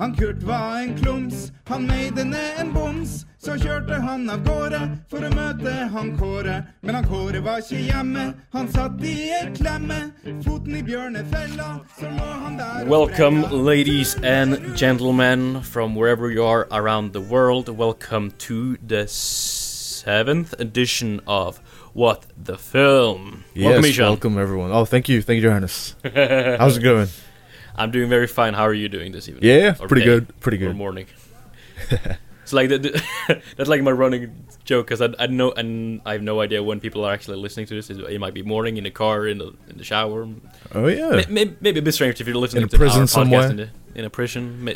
Han Kurt var en klums, han Meidene en boms. Så kjørte han av gårde for å møte han Kåre. Men han Kåre var ikke hjemme, han satt i ei klemme. Foten i bjørnefella, så lå han der og Welcome, ladies and gentlemen, from wherever you are around the world. Welcome to the seventh edition of What the Film. welcome, yes, Ishan. welcome everyone. Oh, thank you, thank you, Johannes. How's it going? I'm doing very fine. How are you doing this evening? Yeah, Or pretty day, good, pretty good. morning. it's like the, the that's like my running joke because I, I know and I have no idea when people are actually listening to this. It might be morning in the car, in the in the shower. Oh yeah, Maybe, maybe a bit strange if you're listening In a prison somewhere. podcast in, the, in a prison,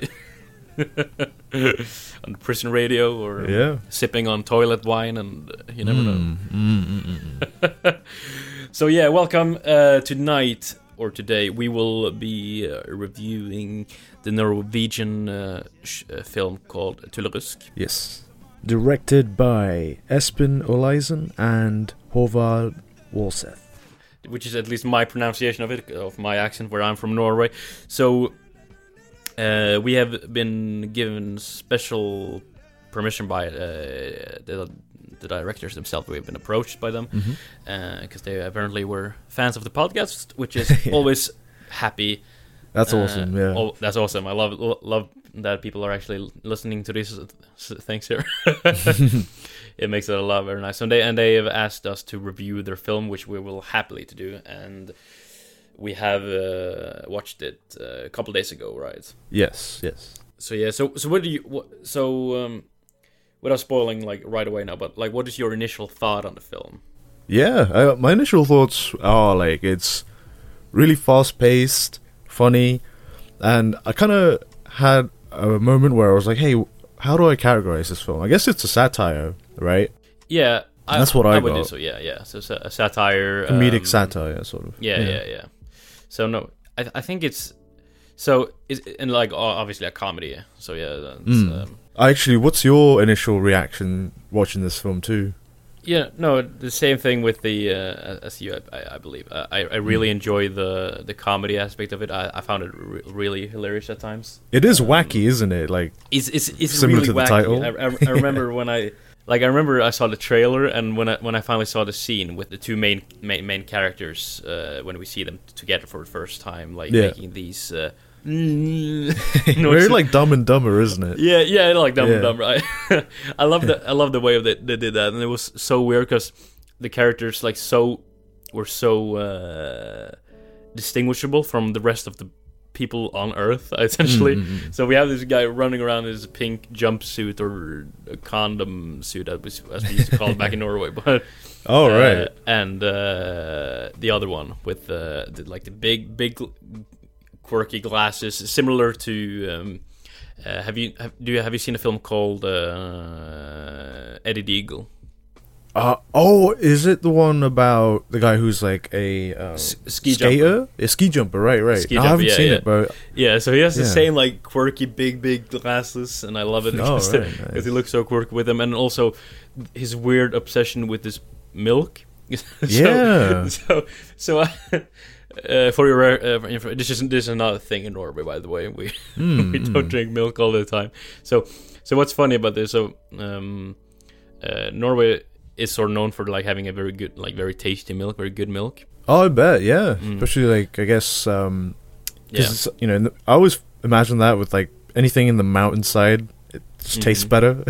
on prison radio, or yeah. sipping on toilet wine, and uh, you never know. Mm, mm, mm, mm. So yeah, welcome uh, tonight or today. We will be uh, reviewing the Norwegian uh, sh- uh, film called Tullerusk. Yes, directed by Espen Olaisen and Håvard Walseth. which is at least my pronunciation of it, of my accent, where I'm from Norway. So uh, we have been given special permission by uh, the, the directors themselves. We've been approached by them because they apparently were fans of the podcast, which is Yeah. always happy. That's Uh, awesome. Yeah. Oh, that's awesome. I love lo- love that people are actually listening to these uh, things here. it makes it a lot very nice. And they and they have asked us to review their film, which we will happily to do. And we have uh, watched it uh, a couple days ago, right? yes, yes. So yeah. So so what do you? What, so um, without spoiling like right away now, but like, what is your initial thought on the film? Yeah, I, my initial thoughts are like it's really fast paced, funny, and I kind of had a moment where I was like, "Hey, how do I categorize this film?" I guess it's a satire, right? Yeah. I, That's what I would do. So yeah, yeah. So a satire, Comedic um, satire, sort of. Yeah, yeah, yeah. So no, I I think it's so is and like obviously a comedy. So yeah, that's, Mm. um, Actually, what's your initial reaction watching this film too? yeah. No, the same thing with the uh, as you, I, I- I believe. Uh, I I really enjoy the the comedy aspect of it. I, I found it re- really hilarious at times. It is wacky, isn't it? Like, It's it's it's Similar really to the wacky. title. I, I, I remember when I like I remember I saw the trailer and when I when I finally saw the scene with the two main main, main characters uh, when we see them together for the first time, like Yeah. making these. Uh, very like Dumb and Dumber, isn't it? Yeah, yeah, like Dumb and Dumber. I, I love the I love the way that they did that, and it was so weird because the characters like so were so uh, distinguishable from the rest of the people on Earth, essentially. Mm, mm, mm. So we have this guy running around in his pink jumpsuit or a condom suit, as we, as we used to call it back in Norway. But Oh uh, right. and uh, the other one with the, the like the big, big, quirky glasses, similar to. Um, uh, have you have, do you have you seen a film called uh, Eddie Eagle? Uh, oh, is it the one about the guy who's like a um, S- ski skater? A ski jumper, right? Right. No, I haven't yeah, seen yeah. it, but Yeah, so he has the same like quirky, big, big glasses, and I love it Oh, because right, nice. he looks so quirky with them, and also his weird obsession with this milk. so, Yeah. So, so uh, uh, for your uh, this is this is another thing in Norway, by the way. We Mm, we don't mm. drink milk all the time. So, so what's funny about this? So, um, uh, Norway is sort of known for like having a very good, like very tasty milk, very good milk. Oh, I bet. Yeah, Mm. especially like I guess um, Yeah. because you know I always imagine that with like anything in the mountainside, just tastes better.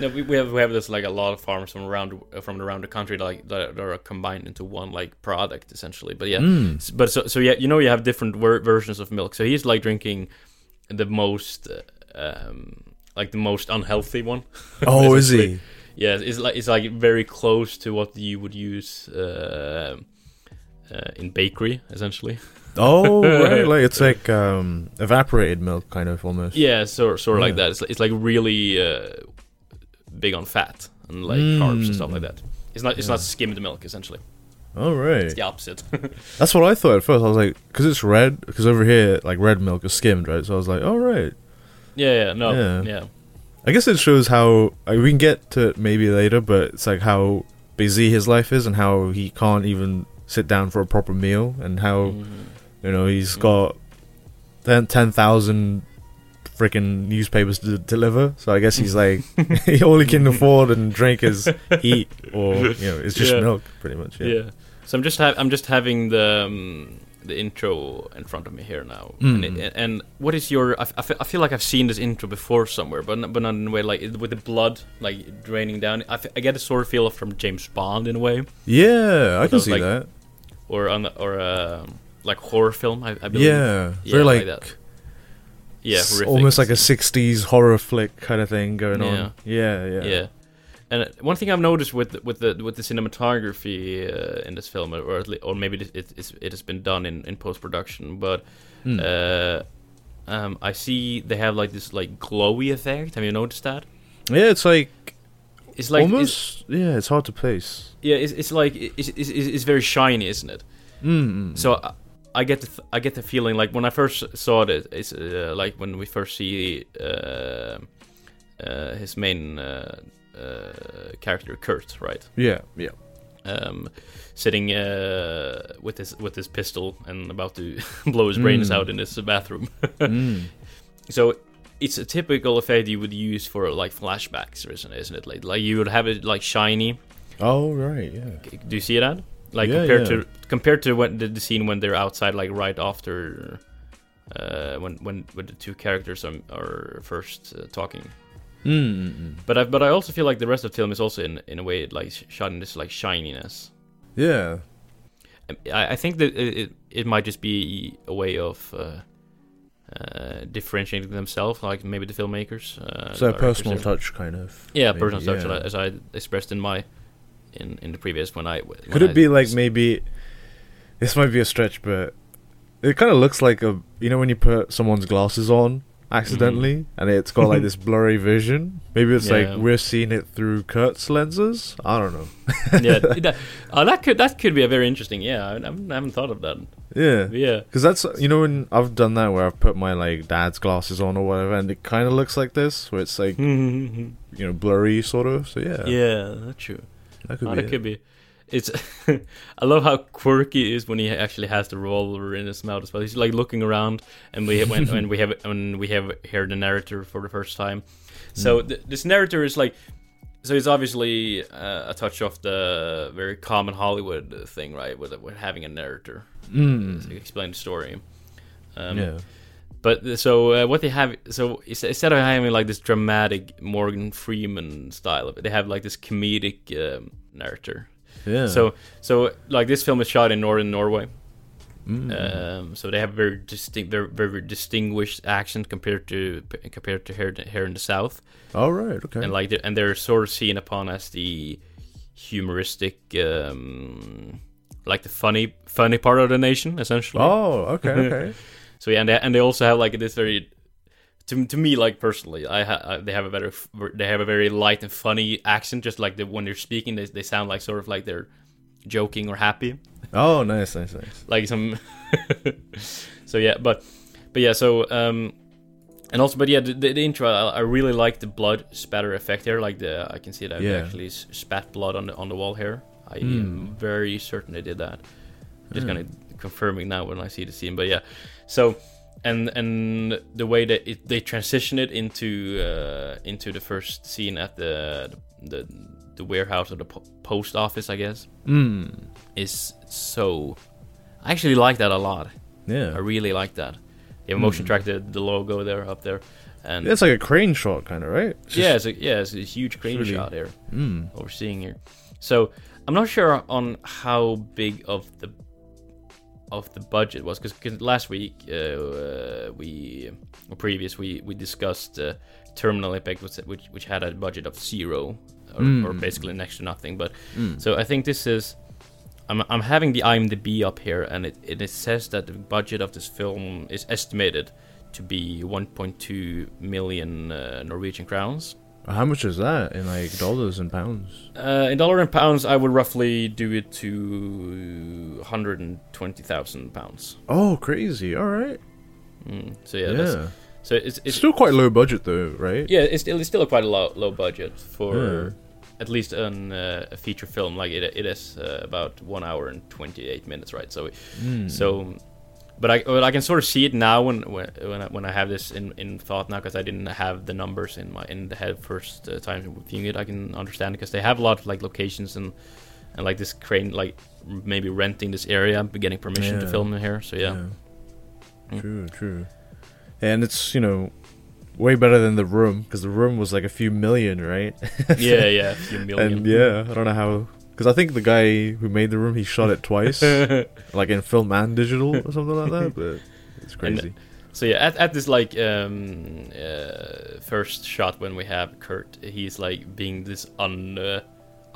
No, we, we have we have this like a lot of farms from around from around the country like that, are combined into one like product essentially. But yeah, Mm. But so so yeah, you know you have different ver- versions of milk. So he's like drinking the most um like the most unhealthy one. Oh, is he? Yeah, it's like it's like very close to what you would use uh, uh, in bakery essentially. Oh, right. Like it's like um, evaporated milk, kind of almost. Yeah, sort sort of like that. It's like, it's like really uh, big on fat and like Mm. carbs and stuff like that. It's not it's not skimmed milk essentially. Oh, right. It's the opposite. That's what I thought at first. I was like, because it's red. Because over here, like red milk is skimmed, right? So I was like, oh, right. yeah, yeah, no, Yeah. yeah. I guess it shows how like, we can get to it maybe later, but it's like how busy his life is and how he can't even sit down for a proper meal and how Mhm. You know he's Mm. got ten ten thousand freaking newspapers to deliver. So I guess he's like, all he can afford and drink is eat, or you know, it's just Yeah. milk, pretty much. Yeah. Yeah. So I'm just ha- I'm just having the um, the intro in front of me here now. Mm. And, it, and what is your? I, f- I, fe- I feel like I've seen this intro before somewhere, but not, but not in a way like with the blood like draining down. I, f- I get a sort of feel from James Bond in a way, Yeah, I can see like, that. or on the, or uh, like horror film. I, I believe. Yeah, Yeah, very like like. Yeah. horrific. almost like a '60s horror flick kind of thing going Yeah. on. Yeah, yeah, yeah. And uh, one thing I've noticed with the- with the with the cinematography uh, in this film, or at le- or maybe it it, it's, it has been done in, in post production, but Mm. uh, um, I see they have like this like glowy effect. Have you noticed that? yeah, it's like, It's like it's, almost. yeah, it's hard to place. yeah, it's, it's like it's, it's, it's it's very shiny, isn't it? Mm. So I, get the th- I get the feeling like when I first saw it, it's uh, like when we first see uh, uh, his main uh, uh, character Kurt, right? yeah, yeah. um, sitting uh, with his with his pistol and about to blow his brains Mm. out in his bathroom. mm. so it's a typical effect you would use for like flashbacks, isn't it? Isn't it? Like, like you would have it like shiny. Oh right, yeah. Do you see that? Like Yeah, compared yeah. to compared to when the, the scene when they're outside, like right after. Uh, when when when the two characters are, are first uh, talking, Mm. but I but I also feel like the rest of the film is also in in a way like shot in this like shininess. Yeah. I, I think that it, it it might just be a way of uh, uh, differentiating themselves, like maybe the filmmakers. Uh, So personal touch, kind of. Yeah, maybe, personal touch, as I expressed in my in in the previous when I when Could I it be like maybe? This might be a stretch, but it kind of looks like a you know when you put someone's glasses on accidentally mm-hmm. and it's got like this blurry vision. Maybe it's Yeah. like we're seeing it through Kurt's lenses. I don't know. yeah, that, oh, that could that could be a very interesting. Yeah, I, haven't- I haven't thought of that. Yeah. Yeah, Because that's you know when I've done that where I've put my like dad's glasses on or whatever, and it kind of looks like this, where it's like yeah, you know blurry sort of. So yeah, yeah, that's true. That could Oh, be. that it. could be. It's. I love how quirky it is when he actually has the revolver in his mouth as well. He's like looking around, and we when when we have when we have heard the narrator for the first time. So Mm. th- this narrator is like, so it's obviously uh, a touch of the very common Hollywood thing, right? With with having a narrator to Mm. explain the story. Um, yeah. But so uh, what they have, so instead of having like this dramatic Morgan Freeman style of it, they have like this comedic um, narrator. Yeah. So so like this film is shot in northern Norway. Mm. Um, so they have very distinct, very, very distinguished accent compared to compared to here here in the south, All right. Okay. and like the, and they're sort of seen upon as the humoristic, um, like the funny funny part of the nation, essentially. oh, okay. Okay. So yeah, and they, and they also have like this very, to, to me like personally, I, ha- I they have a better they have a very light and funny accent. Just like the, when they're speaking, they they sound like sort of like they're joking or happy, oh, nice, nice, nice. like some. so yeah, but but yeah, so um, and also but yeah, the, the, the intro I, I really like the blood spatter effect here. Like the I can see that they Yeah. actually spat blood on the on the wall here. I Mm. am very certain they did that. Just Mm. kind of confirming now when I see the scene, but yeah. So, and and the way that it, they transition it into uh, into the first scene at the the the warehouse or the po- post office, I guess, Mm. is so. I actually like that a lot. Yeah. I really like that. The have motion Mm. track the, the logo there up there, and It's like a crane shot, kind of, right? It's yeah, it's a, yeah, it's a huge crane really- shot here Mm. what we're seeing here. So I'm not sure on how big of the of the budget was because last week uh, uh, we or previous we we discussed uh, Terminal Impact which, which which had a budget of zero or, Mm. or basically next to nothing. But Mm. so I think this is. I'm, I'm having the IMDb up here, and it, it, it says that the budget of this film is estimated to be 1.2 million uh, Norwegian crowns. How much is that in like dollars and pounds? Uh, in dollar and pounds, I would roughly do it to 120,000 pounds. Oh, crazy! All right. Mm, so yeah, Yeah. That's, so it's It's it's still quite low budget though, right? yeah, it's still it's still a quite a low low budget for Yeah. at least an, uh, a feature film. Like it it is uh, about one hour and 28 minutes, right? So Mm. so but I I can sort of see it now when when when I, when I have this in, in thought now because I didn't have the numbers in my in the head first uh, time viewing it. I can understand because they have a lot of like locations and and like this crane like maybe renting this area, getting permission to film in here. So yeah, Mm. True, true. And it's, you know, way better than the room because the room was like a few million, right? yeah, yeah, a few million. and yeah, I don't know how. Because I think the guy who made the room, he shot it twice, like in film and digital or something like that. But it's crazy. So yeah, at, at this like um, uh, first shot when we have Kurt, he's like being this un uh,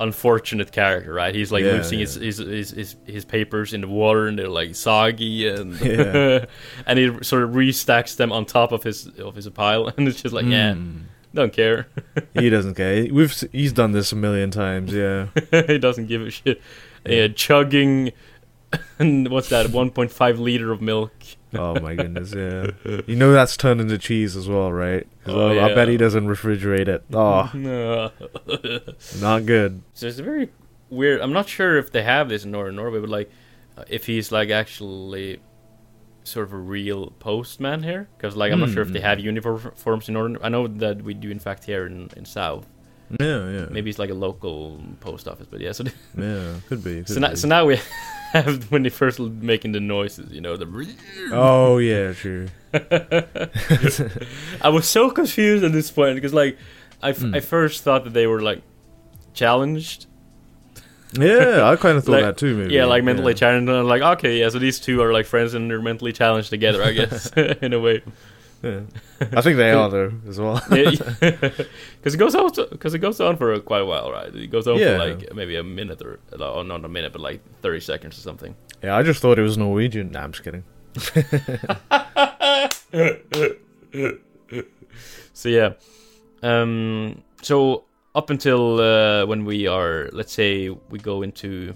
unfortunate character, right? He's like Yeah, losing His, his his his his papers in the water and they're like soggy and Yeah. and he sort of restacks them on top of his of his pile and it's just like yeah, Mm. Don't care. he doesn't care. We've he's done this a million times. Yeah. he doesn't give a shit. Yeah, chugging. And what's that? 1.5 liter of milk. Oh my goodness. Yeah. You know that's turned into cheese as well, right? Oh, I- I bet he doesn't refrigerate it. Oh, No. not good. So it's a very weird. I'm not sure if they have this in Northern Norway, but like, uh, if he's like actually sort of a real postman here, because like I'm not sure if they Hmm. have uniforms in order I know that we do in fact here in in South. Yeah, yeah. Maybe it's like a local post office, but yeah. So Yeah, could be. Could so now, be. so now we have when they first making the noises, you know the. Oh yeah, true. I was so confused at this point because like I, f- Hmm. I first thought that they were like challenged Yeah, I kind of thought Like- that too. Maybe. Yeah, like mentally yeah. challenged. And I'm like, okay, yeah, so these two are like friends and they're mentally challenged together, I guess, in a way. Yeah. I think they are though as well. Because it goes on, because it goes on for quite a while, right? It goes on Yeah. for like maybe a minute or, oh, not a minute, but like thirty seconds or something. Yeah, I just thought it was Norwegian. Nah, I'm just kidding. So yeah, um, so up until uh, when we are, let's say, we go into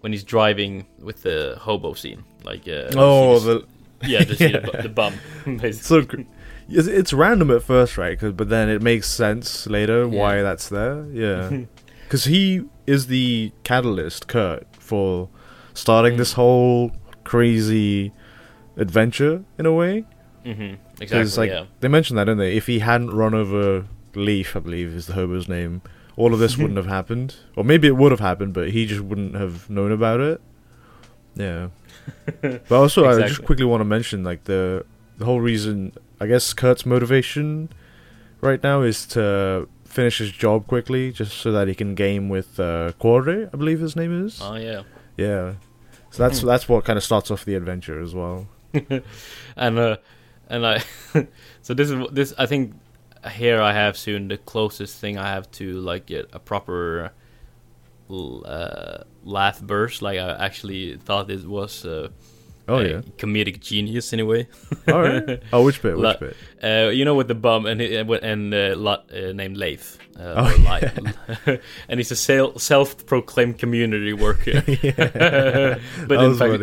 when he's driving with the hobo scene, like uh, Oh, the yeah, just see the, the bum, basically. so it's, it's random at first, right? 'Cause- but then it makes sense later why Yeah. that's there. Yeah, because he is the catalyst, Kurt, for starting Mm. this whole crazy adventure in a way. hmm Exactly. like yeah. they mentioned that, didn't they? If he hadn't run over Leif, I believe is the hobo's name, all of this wouldn't have happened. Or maybe it would have happened, but he just wouldn't have known about it. Yeah. But also, I just quickly want to mention like the the whole reason. I guess Kurt's motivation right now is to finish his job quickly, just so that he can game with uh, Quadre, I believe his name is. Oh yeah. Yeah. So that's that's what kind of starts off the adventure as well. and uh, and I, so this is this. I think here I have soon the closest thing I have to like get a proper uh, laugh burst. Like I actually thought it was uh, Oh a yeah. comedic genius in a way. All right. Oh, which bit? Which La- bit? Uh, you know, with the bum and and uh, la- uh, named Leif. Uh, Oh, Leif. and he's a sel- self-proclaimed community worker. yeah. but in fact,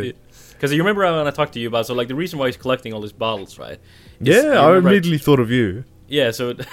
because you remember when I talked to you about so like the reason why he's collecting all these bottles, right? Yeah, I immediately thought of you. Yeah, so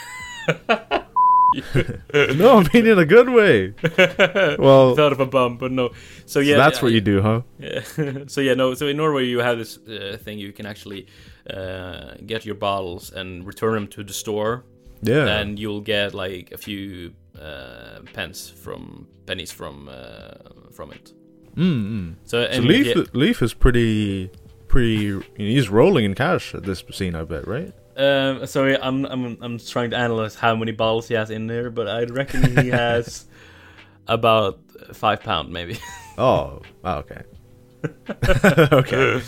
No, I mean in a good way. Well, thought of a bum, but no. So so yeah, that's yeah, what you do, huh? Yeah. so yeah, no. So in Norway, you have this uh, thing you can actually uh, get your bottles and return them to the store, Yeah. and you'll get like a few uh, pence from pennies from uh, from it. mm, mm. So, So Leif, Leif is pretty, pretty. He's rolling in cash at this scene, I bet, right? Um, sorry, I'm I'm I'm trying to analyze how many bottles he has in there, but I reckon he has about five pound maybe. Oh, oh, okay. okay.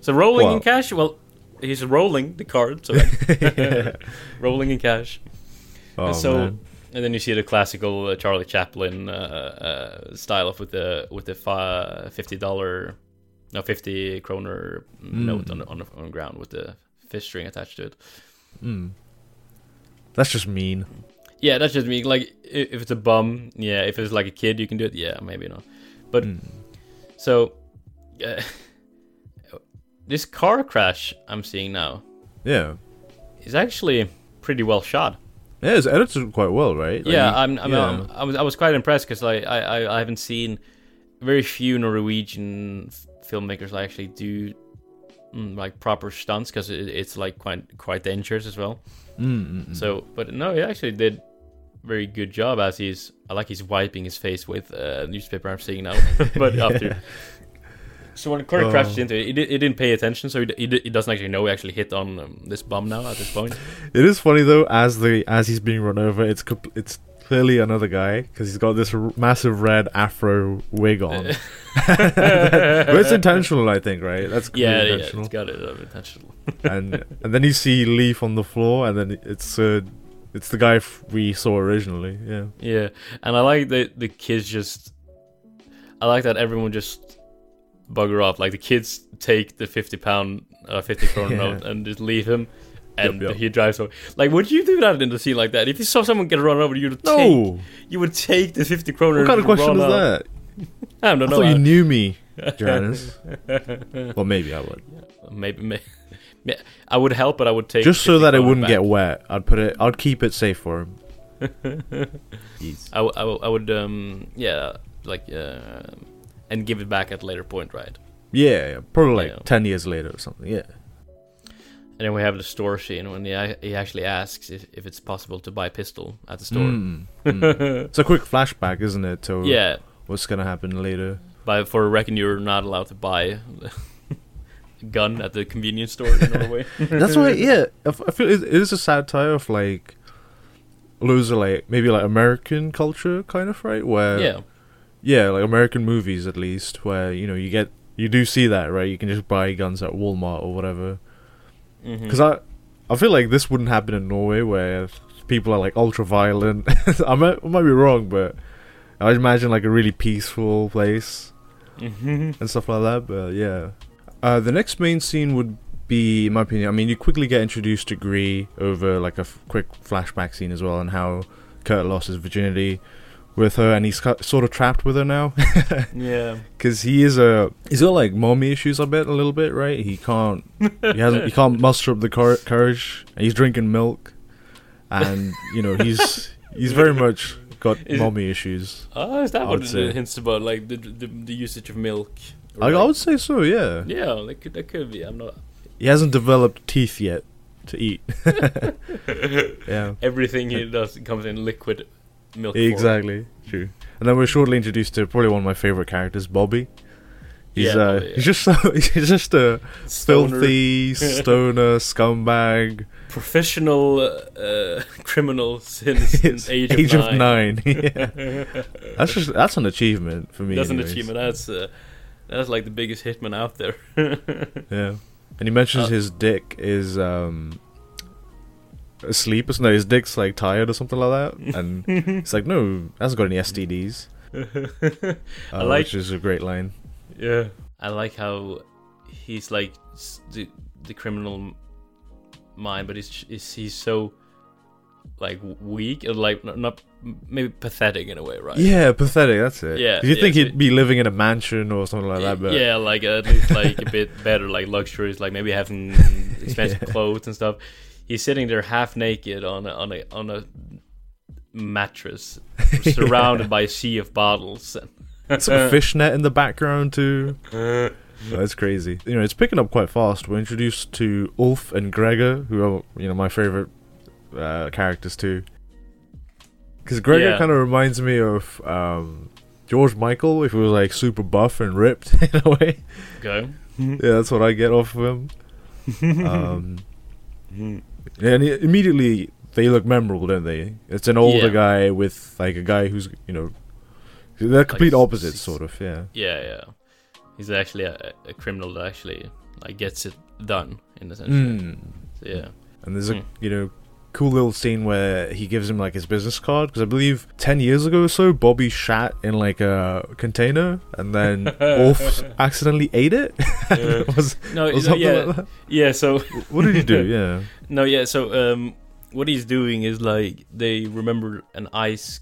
so rolling in cash. Well, he's rolling the card, so rolling in cash. Oh, And so, man. and then you see the classical uh, Charlie Chaplin uh, uh, style of with the with the fi- fifty dollar, no fifty kroner note on on the, on the ground with the fish string attached to it. Mm. That's just mean. Yeah, that's just me. Like if it's a bum, yeah. If it's like a kid, you can do it. Yeah, maybe not. But Mm. so, uh, this car crash I'm seeing now Yeah. is actually pretty well shot. Yeah, it's edited quite well, right? Like, yeah, I'm, I'm, yeah. I'm- I was I was quite impressed because like I, I I haven't seen very few Norwegian filmmakers actually do like proper stunts because it, it's like quite quite dangerous as well. Mm, mm, mm. So, but no, he actually did very good job as he's I like he's wiping his face with a newspaper I'm seeing now. but after so when Kåre Oh. crashes into it, he, he didn't pay attention, so he, d- he, d- he doesn't actually know he actually hit on um, this bomb now at this point. It is funny though, as the as he's being run over, it's compl- it's clearly another guy because he's got this r- massive red afro wig on. but it's intentional, I think, right? That's yeah, yeah, it's got it uh, intentional. and and then you see Leif on the floor, and then it's uh, it's the guy f- we saw originally. Yeah, Yeah, and I like that the kids just. I like that everyone just bugger off. Like the kids take the fifty pound, uh, fifty krona Yeah. note and just leave him, and Yep, yep. he drives away. Like, would you do that in a scene like that? If you saw someone get run over, you'd take no. you would take the fifty kroner. What kind of question is out. that? I don't I know. thought you knew me, Janice. well, maybe I would. maybe, maybe, I would help, but I would take Just so that it wouldn't back. get wet, I'd put it. I'd keep it safe for him. I, w- I, w- I would, um, yeah, like, uh, and give it back at a later point, right? Yeah, yeah, probably like Yeah. ten years later or something. Yeah. And then we have the store scene when he, he actually asks if, if it's possible to buy a pistol at the store. Mm, mm. it's a quick flashback, isn't it? To Yeah, what's gonna happen later. but for a reckon you're not allowed to buy a gun at the convenience store in Norway. That's why, yeah. I f- I feel it, it is a satire of like of like maybe like American culture, kind of right? Where yeah, yeah, like American movies at least, where you know you get you do see that right. You can just buy guns at Walmart or whatever. Mhm. Because I I feel like this wouldn't happen in Norway where people are like ultra violent. I might I might be wrong, but I imagine like a really peaceful place. Mhm. and stuff like that. But yeah, uh, the next main scene would be, in my opinion, I mean, you quickly get introduced to Gry over like a f- quick flashback scene as well, and how Kurt lost his virginity with her, and he's cu- sort of trapped with her now yeah, because he is a he's got like mommy issues a bit, a little bit, right? He can't he hasn't he can't muster up the cour- courage, and he's drinking milk, and you know he's he's very much got Is- mommy issues. Oh, is that I what would it say. hints about? Like the the, the usage of milk. Or I, I would say so, yeah. Yeah, that could that could be. I'm not. He hasn't developed teeth yet to eat. yeah, Everything he does comes in liquid milk. exactly. True. And then we're shortly introduced to probably one of my favorite characters, Bobby. He's Yeah, uh, Bobby, yeah. he's just so he's just a Stoner, filthy stoner scumbag. professional uh, criminal since It's age, age of of nine. nine. yeah. That's just that's an achievement for me. That's an achievement. That's uh, that's like the biggest hitman out there. Yeah. And he mentions Uh, his dick is um asleep. or No, his dick's like tired or something like that. And he's like, no, hasn't got any STDs. Uh, I like- which is a great line. yeah, I like how he's like the the criminal mind, but he's he's, he's so like weak and like not, not maybe pathetic in a way, right? Yeah, pathetic. That's it. Yeah, 'Cause you yeah, think he'd be living in a mansion or something like that, but yeah, like at least like a bit better, like luxuries, like maybe having expensive Yeah. clothes and stuff. He's sitting there half naked on a on a on a mattress, surrounded by a sea of bottles. some fishnet in the background too. That's crazy. You know, it's picking up quite fast. We're introduced to Ulf and Gregor, who are you know my favorite uh, characters too. Because Gregor Yeah. kind of reminds me of um, George Michael if he was like super buff and ripped in a way. Okay. Yeah, that's what I get off of him. Um, and immediately they look memorable, don't they? It's an older Yeah. guy with like a guy who's you know they're complete s- opposites, sort of. Yeah. Yeah, yeah. He's actually a, a criminal that actually like gets it done in a sense. Mm. So, yeah. And there's a Mm. you know cool little scene where he gives him like his business card because I believe ten years ago or so Bobby shat in like a container and then Ulf accidentally ate it. was, No, or no, yeah, like that. yeah. So What did he do? Yeah. no, yeah. So um, what he's doing is like they remember an ice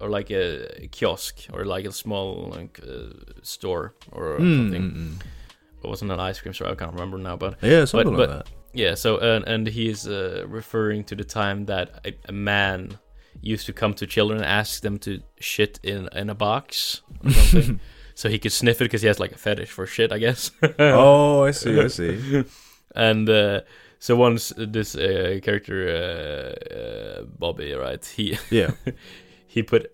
or like a kiosk or like a small like uh, store or Mm, something. mm, mm. It wasn't an ice cream store. I can't remember now, but Yeah, something but- like that. Yeah, so uh, and he is uh, referring to the time that a, a man used to come to children and ask them to shit in in a box or something. so he could sniff it because he has like a fetish for shit, I guess. oh, I see. I see. and uh, so once this uh, character uh, uh, Bobby, right? He Yeah. he put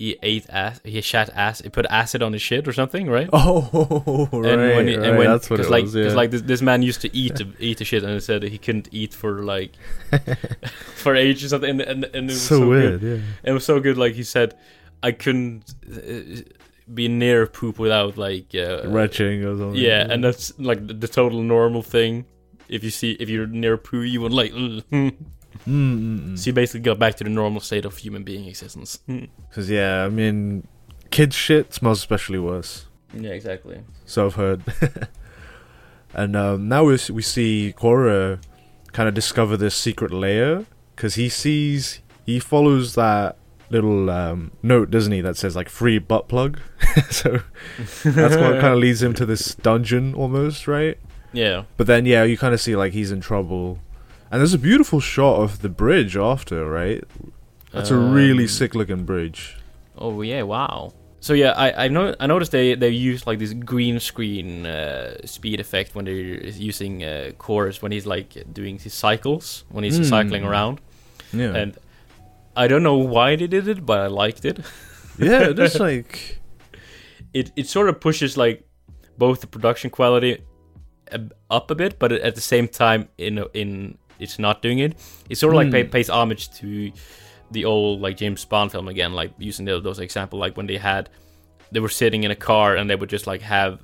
he ate ass, he shat ass, he put acid on his shit or something, right? Oh, right. and when he, right. and when That's what it like was. cause Yeah. like this, this man used to eat the, eat the shit and he said he couldn't eat for like for ages or something and and, and it was so, so, weird. good. Yeah. It was so good. Like he said, I couldn't uh, be near poop without like uh, Retching or something. Yeah, and that's like the, the total normal thing. If you see if you're near poo, you would like. mm. Mm, mm, mm. so you basically go back to the normal state of human being existence. Because yeah, I mean, kids shit smells especially worse. yeah, exactly. So I've heard. and um, now we we see Kåre kind of discover this secret layer because he sees he follows that little um, note, doesn't he? That says like free butt plug. so that's what kind of leads him to this dungeon almost, right? Yeah. But then yeah, you kind of see like he's in trouble. And there's a beautiful shot of the bridge after, right? That's a really Um, sick looking bridge. Oh yeah! Wow. So yeah, I I know I noticed they they use like this green screen uh, speed effect when they're using uh, chorus when he's like doing his cycles when he's Mm. cycling around, Yeah. and I don't know why they did it, but I liked it. yeah, just like it it sort of pushes like both the production quality up a bit, but at the same time, in in it's not doing it. It sort of like pay, Hmm. pays homage to the old like James Bond film again, like using those, those example, like when they had they were sitting in a car and they would just like have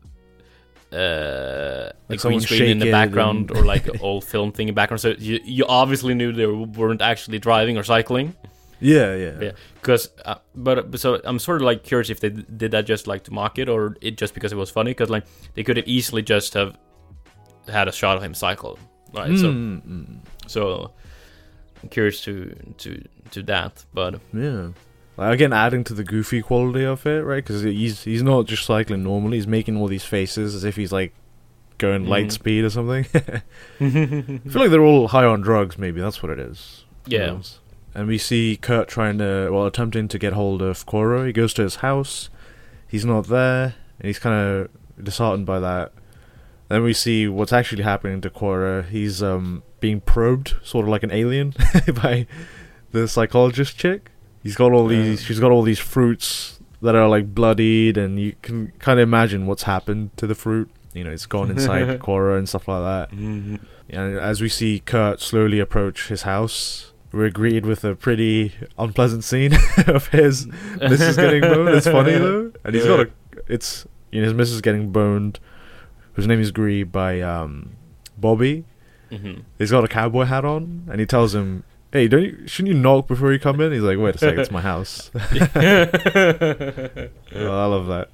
uh, a green screen in the background and- or like an old film thing in the background. So you you obviously knew they weren't actually driving or cycling. yeah, yeah. Yeah, because uh, but but so I'm sort of like curious if they did that just like to mock it or it just because it was funny because like they could have easily just have had a shot of him cycle, right? So Mm, mm, so I'm curious to to to that, but yeah. Like, again, adding to the goofy quality of it, right? Because he's he's not just cycling normally; he's making all these faces as if he's like going light Mhm. speed or something. I feel like they're all high on drugs. Maybe that's what it is. Yeah. knows? And we see Kurt trying to, well, attempting to get hold of Kåre. He goes to his house. He's not there, and he's kind of disheartened by that. Then we see what's actually happening to Kåre. He's um being probed, sort of like an alien, by the psychologist chick. He's got all these. She's got all these fruits that are like bloodied, and you can kind of imagine what's happened to the fruit. You know, it's gone inside Kåre and stuff like that. And as we see Kurt slowly approach his house, we're greeted with a pretty unpleasant scene of his missus getting boned. It's funny though, and he's got a. It's you know his missus getting boned, whose name is Gry by um, Bobby. Mhm. He's got a cowboy hat on, and he tells him, "Hey, don't you, shouldn't you knock before you come in?" He's like, "Wait a second, it's my house." Oh, I love that.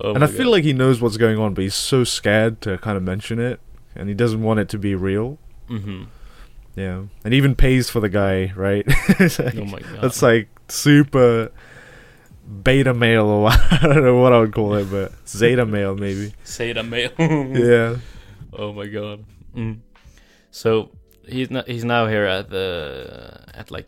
Oh and I feel like he knows what's going on, but he's so scared to kind of mention it, and he doesn't want it to be real. Mhm. Yeah, and even pays for the guy, right? It's like- Oh my god. That's like super beta male, or I don't know what I would call it, but zeta male maybe. Zeta male. Yeah, Oh my god. Mm. So he's not. He's now here at the at like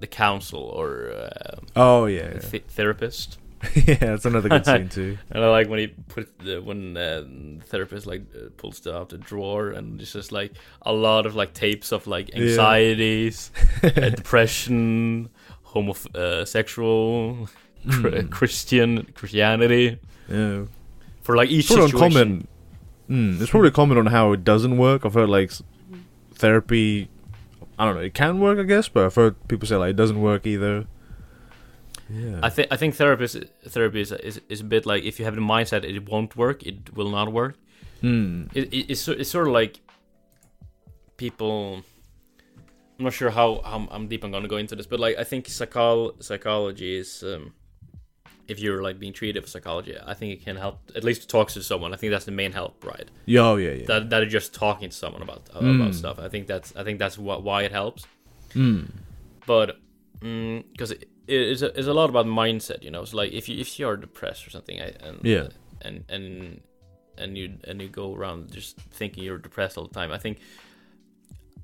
the council or uh, Oh yeah, yeah. th- therapist. yeah. That's another good scene too. And I like when he put the, when uh, the therapist like uh, pulls the, out the drawer and it's just like a lot of like tapes of like Yeah. anxieties, uh, depression, homosexual, cr- Mm. Christian Christianity Yeah, for like each it's probably situation. uncommon. Mm, it's probably common on how it doesn't work. I've heard like therapy. I don't know. It can work, I guess, but I've heard people say like it doesn't work either. Yeah. I think I think therapist therapy is, is is a bit like if you have the mindset it won't work, it will not work. Mm. It, it, it's it's sort of like people. I'm not sure how, how I'm deep I'm gonna go into this, but like I think psychol psychology is um, if you're like being treated for psychology, I think it can help at least talk to someone. I think that's the main help, right? Yeah, oh, yeah, yeah. That that is just talking to someone about about Mm. stuff. I think that's I think that's what why it helps. Mm. but because it, it's, a, it's a lot about mindset you know it's like if you if you're depressed or something I, and Yeah. and and and you and you go around just thinking you're depressed all the time i think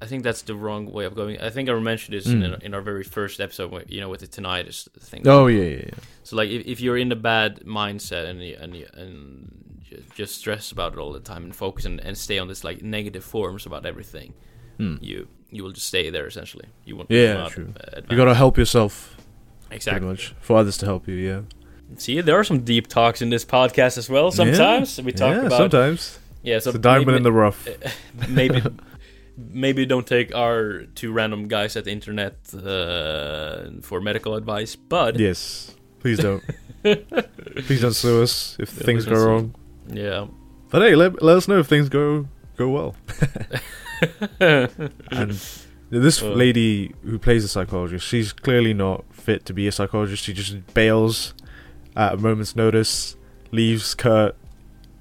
I think that's the wrong way of going. I think I mentioned this in, Mm. in our very first episode, where, you know, with the tinnitus thing. Oh yeah, yeah, yeah. So like, if, if you're in a bad mindset and you, and you, and just stress about it all the time and focus and, and stay on this like negative forms about everything, Hmm. you you will just stay there essentially. You won't. Yeah, true. uh, You gotta help yourself exactly. much for others to help you. Yeah. See, there are some deep talks in this podcast as well. Sometimes we talk yeah, about sometimes yeah. So it's a diamond maybe, in the rough. maybe maybe don't take our two random guys at the internet uh, for medical advice, but yes, please don't. please don't sue us if Yeah, things go sue. wrong. yeah. But hey, let, let us know if things go go well. And this Uh. lady who plays a psychologist, she's clearly not fit to be a psychologist. She just bails at a moment's notice, leaves Kurt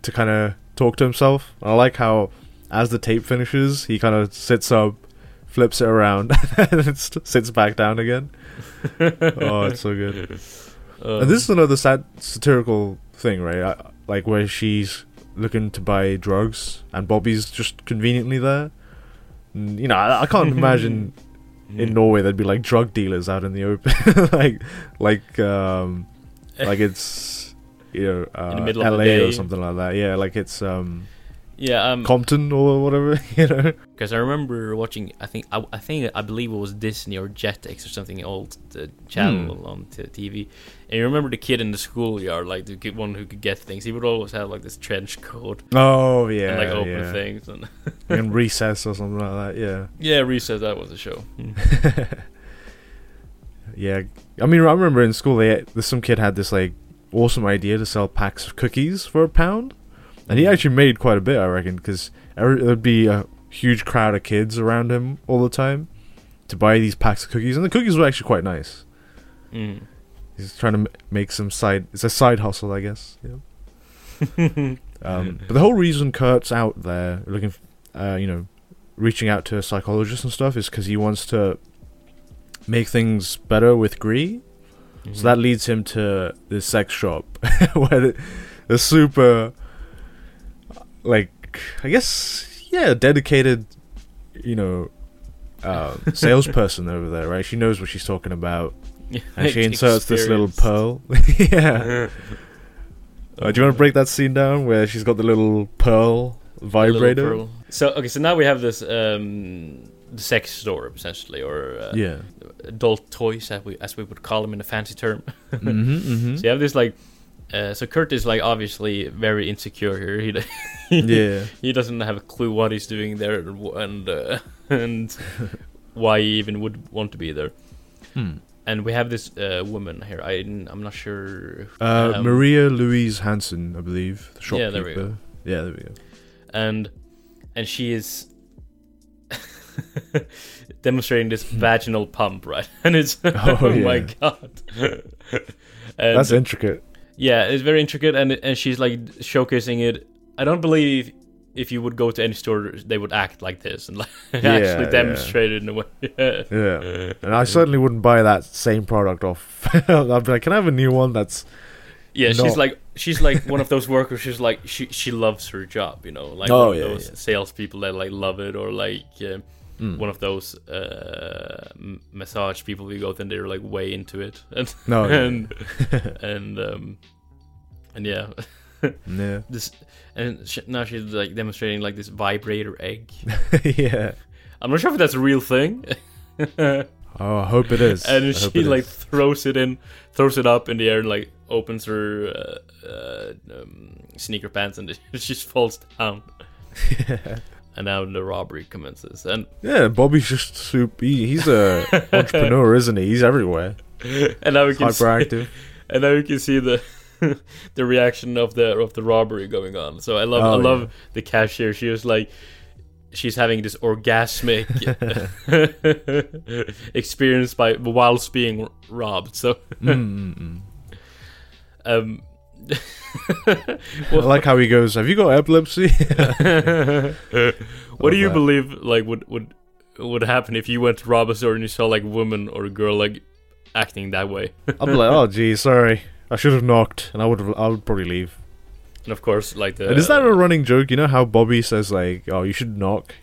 to kind of talk to himself. I like how, as the tape finishes, he kind of sits up, flips it around, and st- sits back down again. oh, it's so good. Um, And this is another sat- satirical thing, right? I, like where she's looking to buy drugs and Bobby's just conveniently there. And, you know, I, I can't imagine in Norway there'd be like drug dealers out in the open, like like um like it's you know uh, In the middle of the LA day. or something like that. Yeah, like it's um yeah, um, Compton or whatever. You know. because I remember watching. I think I, I think I believe it was Disney or Jetix or something old uh, channel Hmm. on t- TV. And you remember the kid in the schoolyard, like the kid, one who could get things. He would always have like this trench coat Oh yeah, and like open yeah. things. And in recess or something like that. Yeah. yeah, Recess that was a show. Hmm. Yeah, I mean, I remember in school, they some kid had this like awesome idea to sell packs of cookies for a pound, and he actually made quite a bit, I reckon, because there'd be a huge crowd of kids around him all the time to buy these packs of cookies, and the cookies were actually quite nice. Mm. He's trying to m- make some side. It's a side hustle, I guess. Yeah. Um, but the whole reason Kurt's out there looking, f- uh, you know, reaching out to a psychologist and stuff is because he wants to make things better with Gry. Mm-hmm. So that leads him to the sex shop where the, the super, like, I guess, yeah, dedicated, you know, uh, salesperson over there, right? She knows what she's talking about. And she inserts this little pearl. yeah. Uh, do you want to break that scene down where she's got the little pearl A little vibrator? pearl. So okay, so now we have this um, the sex store essentially, or uh, Yeah. adult toys as we as we would call them in a fancy term. mm-hmm, mm-hmm. So you have this like. Uh, so Kurt is like obviously very insecure here. He d- yeah. he doesn't have a clue what he's doing there and and uh, and why he even would want to be there. Hmm. And we have this uh, woman here. I I'm not sure. Uh, um, Maria Louise Hansen, I believe. The shopkeeper. Yeah, there we go. Yeah, there we go. and and she is demonstrating this vaginal pump, right? And it's oh, Oh, my god, That's intricate. Yeah, it's very intricate, and and she's like showcasing it. I don't believe if you would go to any store, they would act like this and like Yeah, actually yeah. demonstrate it in a way. yeah. Yeah. And I certainly wouldn't buy that same product off. I'd be like, can I have a new one that's. Yeah, she's No. like she's like one of those workers. She's like she she loves her job, you know, like oh, yeah, those yeah. salespeople that like love it, or like uh, Mm. one of those uh, massage people you go to and they're like way into it, and No, yeah. and and um and yeah, Yeah. this and sh- now she's like demonstrating like this vibrator egg. yeah. I'm not sure if that's a real thing. Oh, I hope it is. and I she like is. throws it in, throws it up in the air, and like opens her uh, uh, um, sneaker pants, and it just falls down. And now the robbery commences, and Yeah, Bobby's just super. He, he's a entrepreneur, isn't he? He's everywhere. and now we can see, and now we can see the the reaction of the of the robbery going on. So I love Oh, I love yeah. the cashier. She was like. She's having this orgasmic experience by whilst being robbed. So, Mm, mm, mm. um, I like how he goes. Have you got epilepsy? what do you that. believe like would would would happen if you went to rob a store and you saw like a woman or a girl like acting that way? I'd be like, oh, gee, sorry. I should have knocked, and I would have. I would probably leave. And of course, like the and is that a running joke? You know how Bobby says like, "Oh, you should knock."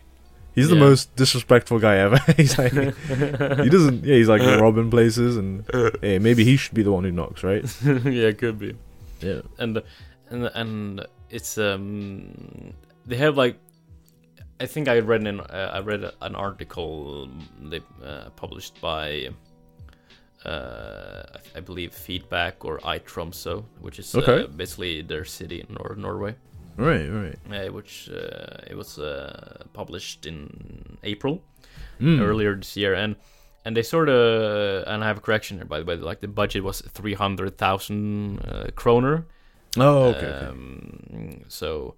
He's the Yeah. most disrespectful guy ever. he's like, he doesn't. Yeah, he's like robbing places, and hey, maybe he should be the one who knocks, right? yeah, it could be. Yeah. and and and it's um they have like I think I read an uh, I read an article they uh, published by uh I- believe Feedback or iTromsø, which is Okay. uh, basically their city in Nor- Norway, Right. Right. which uh, it was uh, published in April Mm. earlier this year and and they sort of and I have a correction here by the way like the budget was 300,000 uh, kroner Oh, okay. okay. um, so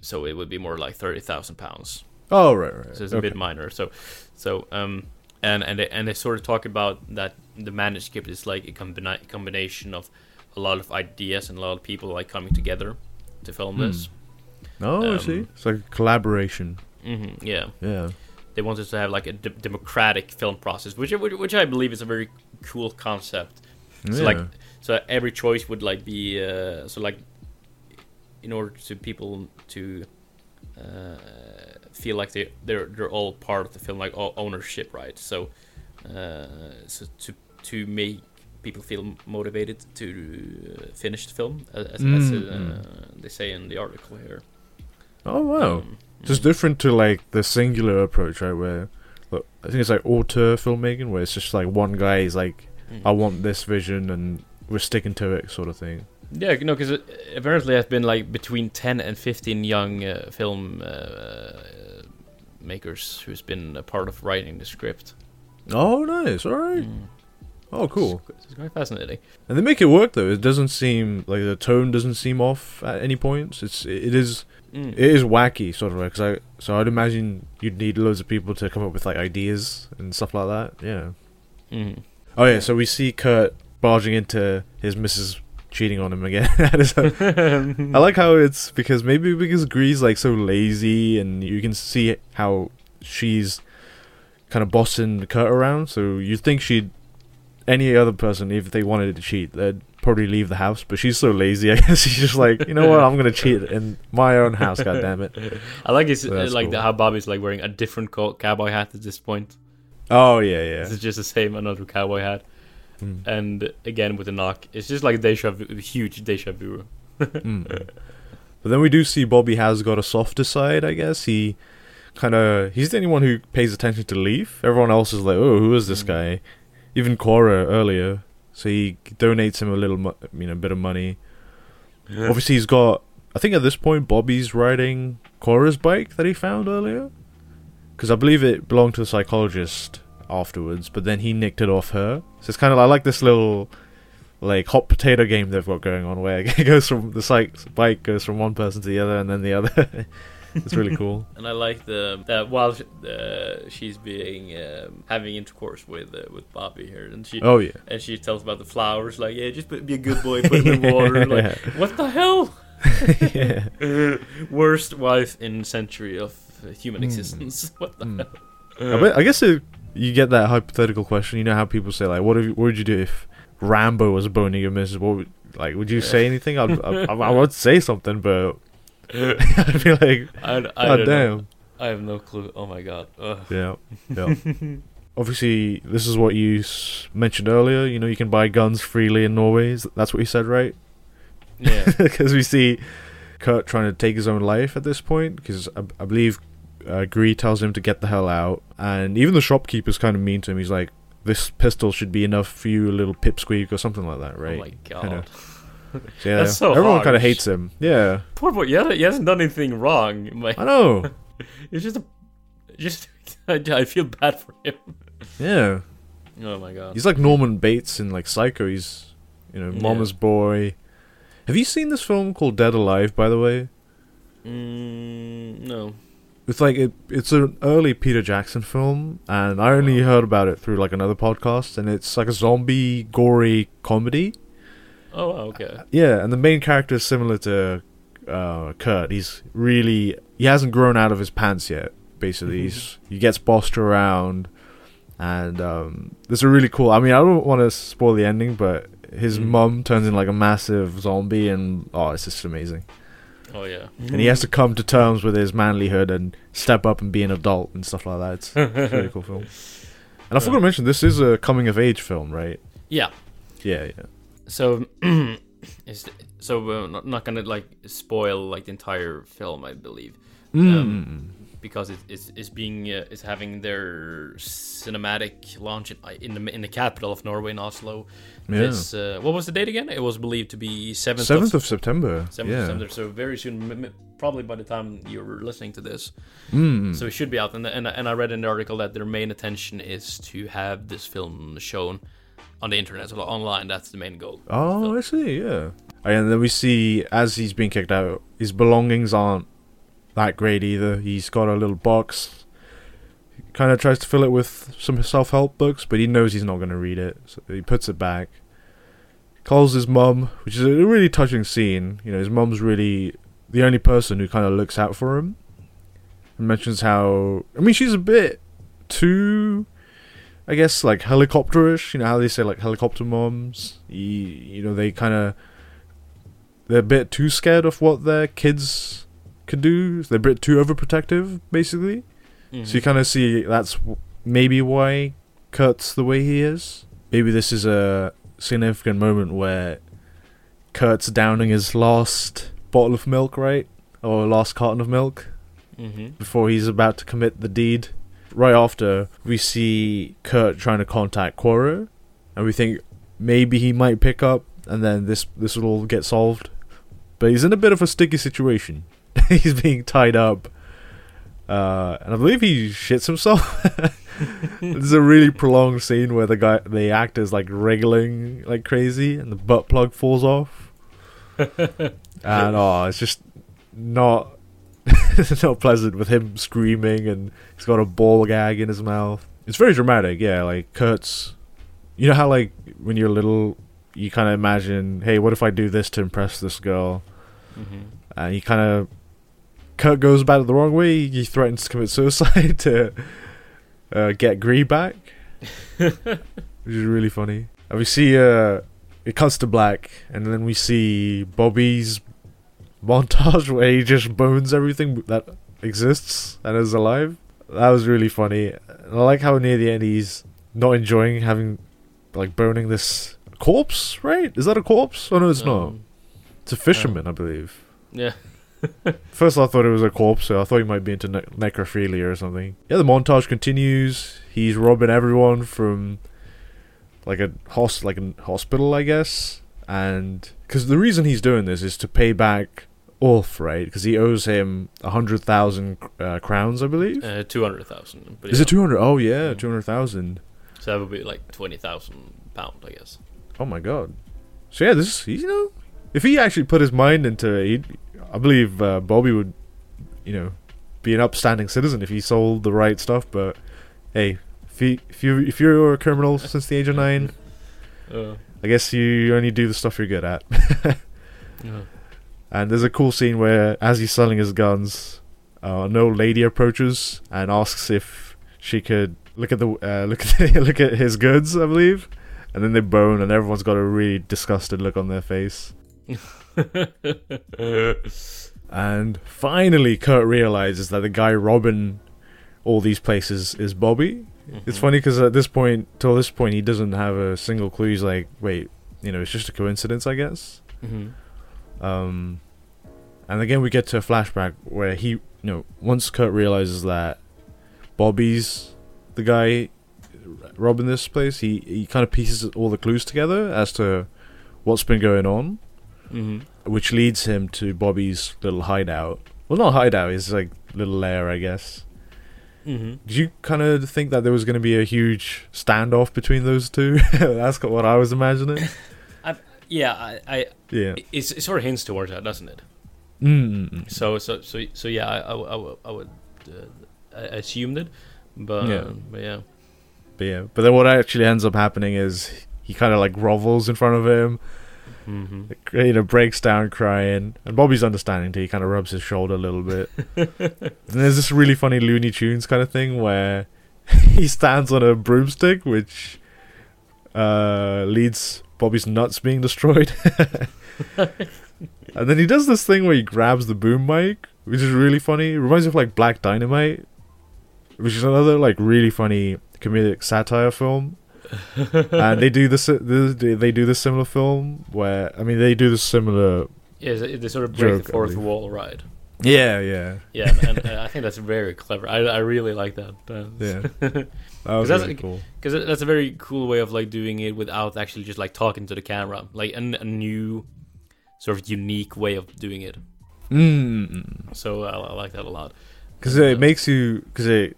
so it would be more like thirty thousand pounds. oh, right. Right. So it's a okay. bit minor. So so um and and they, and they sort of talk about that the manuscript is like a combina- combination of a lot of ideas and a lot of people like coming together to film Hmm. this. Oh, I um, see. It's like a collaboration. hmm yeah, Yeah. They wanted to have like a de- democratic film process, which, which which I believe is a very cool concept. So like so every choice would like be uh, so like in order to people to uh, feel like they they're they're all part of the film like ownership right so uh, so to to make people feel motivated to uh, finish the film as, as Mm, uh, mm. they say in the article here oh wow. Um, Just different to like the singular approach, right? Where look, I think it's like auteur filmmaking, where it's just like one guy is like, mm. I want this vision, and we're sticking to it, sort of thing. Yeah, no, because apparently has been like between ten and fifteen young uh, film uh, makers who's been a part of writing the script. Oh, nice. All right. Mm. Oh, cool. It's, it's quite fascinating. And they make it work though. It doesn't seem like the tone doesn't seem off at any points. It's it is Mm. it is wacky sort of because I so I'd imagine you'd need loads of people to come up with like ideas and stuff like that. Yeah. Mm. Oh yeah. So we see Kurt barging into his missus cheating on him again. That is a- I like how it's because maybe because Gry's like so lazy and you can see how she's kind of bossing Kurt around. So you think she'd any other person if they wanted to cheat, they'd probably leave the house. But she's so lazy, I guess she's just like, you know what, I'm gonna cheat in my own house. God damn it. I like his, So like cool. the, how Bobby's like wearing a different co- cowboy hat at this point. Oh yeah, yeah. It's just the same another cowboy hat, Mm. and again with the knock, it's just like deja vu, huge deja vu. Mm. But then we do see Bobby has got a softer side, I guess. He kind of he's the only one who pays attention to Leif. Everyone else is like, "Oh, who is this Mm. guy?" Even Kåre earlier. So he donates him a little, mo- you know, bit of money. Obviously, he's got. I think at this point, Bobby's riding Kåre's bike that he found earlier, because I believe it belonged to the psychologist afterwards. But then he nicked it off her. So it's kind of I like this little like hot potato game they've got going on where it goes from the psych bike goes from one person to the other and then the other. it's really cool. And I like the that while uh, she's being um, having intercourse with uh, with Bobby here, and she Oh yeah. and she tells about the flowers, like yeah, just be a good boy, put them in water. Like what the hell? yeah. Worst wife in century of uh, human Hmm. existence. what the Hmm. hell? I, bet, I guess it, you get that hypothetical question. You know how people say like, "What if, what would you do if Rambo was boning your missus?" What would, like would you say anything? I'd, I, I, I would say something, but I'd be like, I, I "God don't know. damn." I have no clue. Oh my god. Ugh. Yeah. Yeah. Obviously, this is what you s- mentioned earlier. You know, you can buy guns freely in Norway. That's what you said, right? Yeah. because we see Kurt trying to take his own life at this point. Because I, I believe uh, Gry tells him to get the hell out, and even the shopkeeper's kind of mean to him. He's like, "This pistol should be enough for you, a little pipsqueak or something like that, right?" Oh my god. Kinda. Yeah, That's so everyone kind of hates him. Yeah, Poor boy. He hasn't, he hasn't done anything wrong. Like, I know. it's just a, just. I, I feel bad for him. Yeah, Oh my god. he's like Norman Bates in like Psycho. He's you know Yeah. Mama's boy. Have you seen this film called Dead Alive? By the way, Mm, no. it's like it, it's an early Peter Jackson film, and I only Wow. heard about it through like another podcast, and it's like a zombie gory comedy. Oh, okay. Yeah, and the main character is similar to uh, Kurt. He's really he hasn't grown out of his pants yet. Basically, he's he gets bossed around, and um, there's a really cool. I mean, I don't want to spoil the ending, but his Mm. mum turns in like a massive zombie, and oh, it's just amazing. Oh yeah. and he has to come to terms with his manlyhood and step up and be an adult and stuff like that. It's, it's a really cool film. And I forgot to mention this is a coming of age film, right? Yeah. Yeah, yeah. So, is so we're not, not gonna like spoil like the entire film, I believe, Mm. Um, because it, it's it's being uh, it's having their cinematic launch in, in the in the capital of Norway, in Oslo. yeah. This uh, what was the date again? It was believed to be seventh Seventh of, of September. 7th yeah. of September. So very soon, m- m- probably by the time you're listening to this, Mm. so it should be out. And and and I read in the article that their main attention is to have this film shown on the internet, so online. That's the main goal. Oh, I see. Yeah. And then we see as he's being kicked out, his belongings aren't that great either. He's got a little box. Kind of tries to fill it with some self-help books, but he knows he's not going to read it, so he puts it back. Calls his mum, which is a really touching scene. You know, his mum's really the only person who kind of looks out for him. And mentions how I mean she's a bit too I guess like helicopterish. You know how they say like helicopter moms. You, you know they kind of they're a bit too scared of what their kids can do. They're a bit too overprotective, basically. Mhm. So you kind of see that's maybe why Kurt's the way he is. Maybe this is a significant moment where Kurt's downing his last bottle of milk, right, or last carton of milk Mhm. before he's about to commit the deed. Right after, we see Kurt trying to contact Kåre, and we think maybe he might pick up, and then this this will all get solved. But he's in a bit of a sticky situation. he's being tied up, uh, and I believe he shits himself. There's a really prolonged scene where the guy, the actor's like wriggling like crazy, and the butt plug falls off. and oh, it's just not not pleasant with him screaming and he's got a ball gag in his mouth. It's very dramatic, yeah. Like Kurt's, you know how like when you're little, you kind of imagine, hey, what if I do this to impress this girl? Mhm. And he kind of Kurt goes about it the wrong way. He threatens to commit suicide to uh, get Gry back, which is really funny. And we see uh, it cuts to black, and then we see Bobby's montage where he just bones everything that exists and is alive. That was really funny. And I like how near the end he's not enjoying having like boning this corpse. Right? Is that a corpse? Oh no, it's not. Um, It's a fisherman, I believe. Yeah. First, I thought it was a corpse, so I thought he might be into ne- necrophilia or something. Yeah, the montage continues. He's robbing everyone from like a hos- like a hospital, I guess. And because the reason he's doing this is to pay back Ulf, right? Because he owes him a hundred thousand uh, crowns, I believe. Uh, two hundred thousand. is it two hundred? Oh yeah, Mm. two hundred thousand. So that would be like twenty thousand pound, I guess. Oh my god. So yeah, this is you know, if he actually put his mind into it, I believe uh, Bobby would, you know, be an upstanding citizen if he sold the right stuff. But hey, if you if you if you're a criminal since the age of nine, Uh, I guess you only do the stuff you're good at. yeah. and there's a cool scene where, as he's selling his guns, uh, an old lady approaches and asks if she could look at the uh, look at look at his goods, I believe. And then they bone, and everyone's got a really disgusted look on their face. And finally, Kurt realizes that the guy robbing all these places is Bobby. It's Mhm. funny because at this point, till this point, he doesn't have a single clue. He's like, wait, you know, it's just a coincidence, I guess. Mhm. Um, and again, we get to a flashback where he, you know, once Kurt realizes that Bobby's the guy robbing this place, he, he kind of pieces all the clues together as to what's been going on Mhm. which leads him to Bobby's little hideout. Well, not hideout, it's like little lair, I guess. Mhm. Did you kind of think that there was going to be a huge standoff between those two? That's what I was imagining. Yeah, I, I Yeah. it's, it sort of hints towards that, doesn't it? Mm-mm. So, so, so, so, yeah, I, I, I I would, uh, I assumed it, but Yeah. but yeah. But yeah, but then what actually ends up happening is he kind of like grovels in front of him, hmm you know, breaks down crying, and Bobby's understanding too. He kind of rubs his shoulder a little bit. and there's this really funny Looney Tunes kind of thing where he stands on a broomstick, which uh, leads Bobby's nuts being destroyed. and then he does this thing where he grabs the boom mic, which is really funny. It reminds me of like Black Dynamite, which is another like really funny comedic satire film. and they do this. They they do this similar film where I mean they do this similar. Yeah, they sort of break Joke, the fourth wall, right? Yeah, yeah, Yeah, and, and I think that's very clever. I I really like that. Yeah. That was that's really cool. because that's a very cool way of like doing it without actually just like talking to the camera, like an, a new sort of unique way of doing it. Mm. So I, I like that a lot. because it makes you because it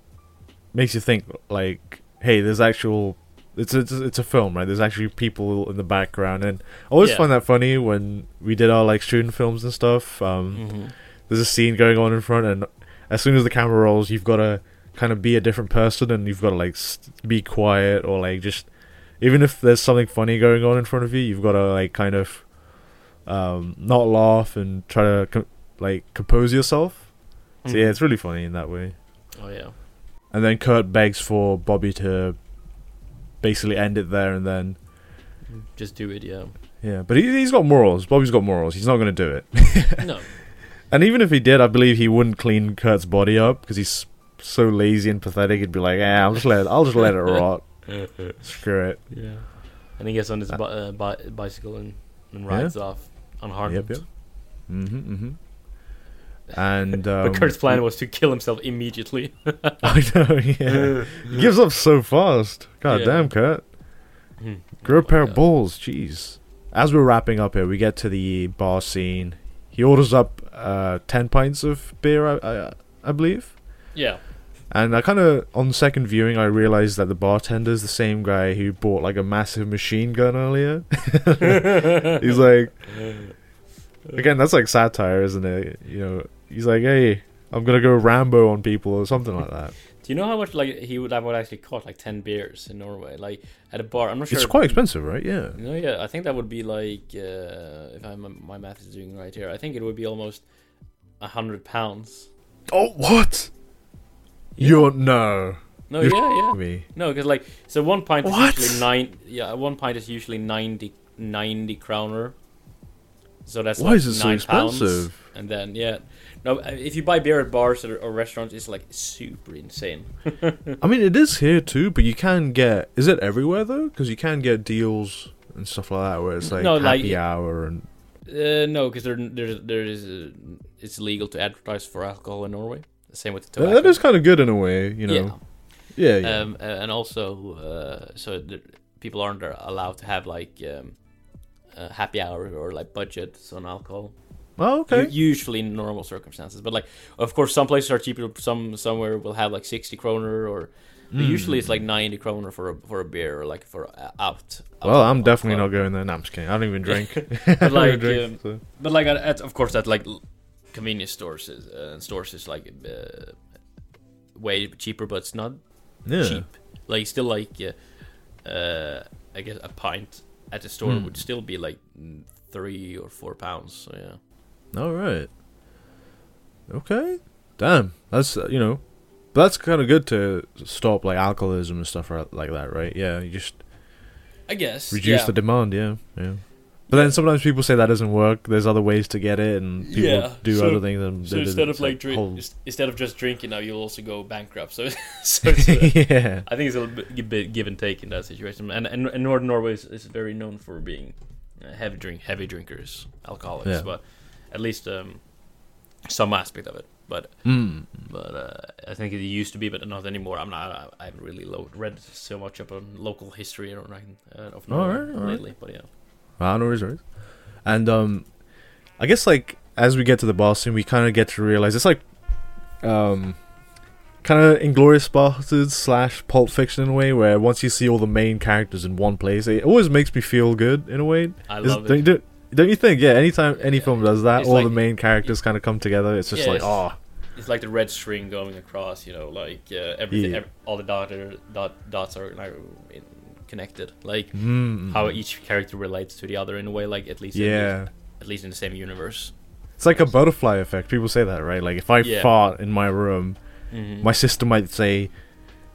makes you think like hey there's actual it's a, it's a- it's a film right there's actually people in the background and i always Yeah. find that funny when we did our like student films and stuff um Mhm. there's a scene going on in front and as soon as the camera rolls you've got to kind of be a different person and you've got to like be quiet or like just even if there's something funny going on in front of you you've got to like kind of um not laugh and try to co- like compose yourself so yeah it's really funny in that way Oh yeah. and then Kurt begs for Bobby to basically end it there and then. Just do it, yeah. Yeah, but he, he's got morals. Bobby's got morals. He's not going to do it. No. And even if he did, I believe he wouldn't clean Kurt's body up because he's so lazy and pathetic. He'd be like, "Yeah, I'll just let it, I'll just let it rot. Screw it." Yeah. And he gets on his bi- uh, bi- bicycle and, and rides off unharmed. Yep, yep. Mm-hmm, mm-hmm. And um, but Kurt's plan was to kill himself immediately. I know. Yeah, he gives up so fast. God Yeah. damn, Kurt. Hmm. Grow a Oh my pair of God. balls, jeez. As we're wrapping up here, we get to the bar scene. He orders up uh, ten pints of beer, I, I, I believe. Yeah. And I kind of, on second viewing, I realized that the bartender's the same guy who bought like a massive machine gun earlier. he's like, again, that's like satire, isn't it? You know, he's like, hey, I'm gonna go Rambo on people or something like that. Do you know how much like he would that would actually cost like ten beers in Norway, like at a bar? I'm not sure. It's quite expensive, right? Yeah. No, yeah, I think that would be like uh, if I'm my math is doing right here. I think it would be almost a hundred pounds. Oh, what? Yeah. You're no. No, You're yeah, yeah. Me. No, because like so one pint What? is usually nine. Yeah, one pint is usually 90, 90 kroner. So that's Why like is it so nine pounds. expensive? And then yeah, no, uh, if you buy beer at bars or, or restaurants, it's like super insane. I mean, it is here too, but you can get. Is it everywhere though? Because you can get deals and stuff like that where it's like No, like- happy hour and. Uh, no, because there, there's there is uh, it's legal to advertise for alcohol in Norway. Same with the That- tobacco. that is kind of good in a way, you know. Yeah, yeah. Um, uh, and also, uh, so the, people aren't allowed to have like um, uh, happy hour or like budgets on alcohol. oh, okay. Usually in normal circumstances, but like, of course, some places are cheaper. Some somewhere will have like sixty kroner, or Mm. usually it's like ninety kroner for a for a beer or like for a, out. well, out- I'm definitely club. not going there. No, I'm just kidding. I don't even drink. But like, drink, um, so. but like, at, of course, at like convenience stores is, uh, and stores is like uh, way cheaper, but it's not yeah. cheap. Like still like uh, uh I guess a pint at the store Hmm. would still be like mm, three or four pounds. So yeah. All right. Okay. Damn. That's uh, you know, but that's kind of good to stop like alcoholism and stuff like that, right? Yeah. You just I guess reduce yeah. the demand. Yeah. Yeah. But then sometimes people say that doesn't work. There's other ways to get it, and people Yeah, do so- other things. And So instead of like drink, whole- instead of just drinking, now you'll also go bankrupt. So, so uh, yeah. I think it's a little bit, bit give and take in that situation. And and, and Northern Norway is, is very known for being uh, heavy drink, heavy drinkers, alcoholics. Yeah. But at least um, some aspect of it. But Mm. but uh, I think it used to be, but not anymore. I'm not. I, haven't really lo- read so much on local history or uh, of Norway alright. lately. But yeah, Ah, no worries, no worries. And um, I guess like as we get to the boss scene, we kind of get to realize it's like um, kind of Inglourious Basterds slash Pulp Fiction in a way, where once you see all the main characters in one place, it always makes me feel good in a way. I Is- love don't, it. you- don't you think? Yeah, anytime any Yeah. film does that, It's all like- the main characters kind of come together. It's just Yeah, like, it's- oh, It's like the red string going across. You know, like uh, everything. Yeah. ev- all the dot, dot dots are now in, connected. Like mm, how each character relates to the other in a way. Like at least the- yeah. at least in the same universe. It's like a butterfly effect. People say that, right? Like if I Yeah. fart in my room, Mhm. my sister might say,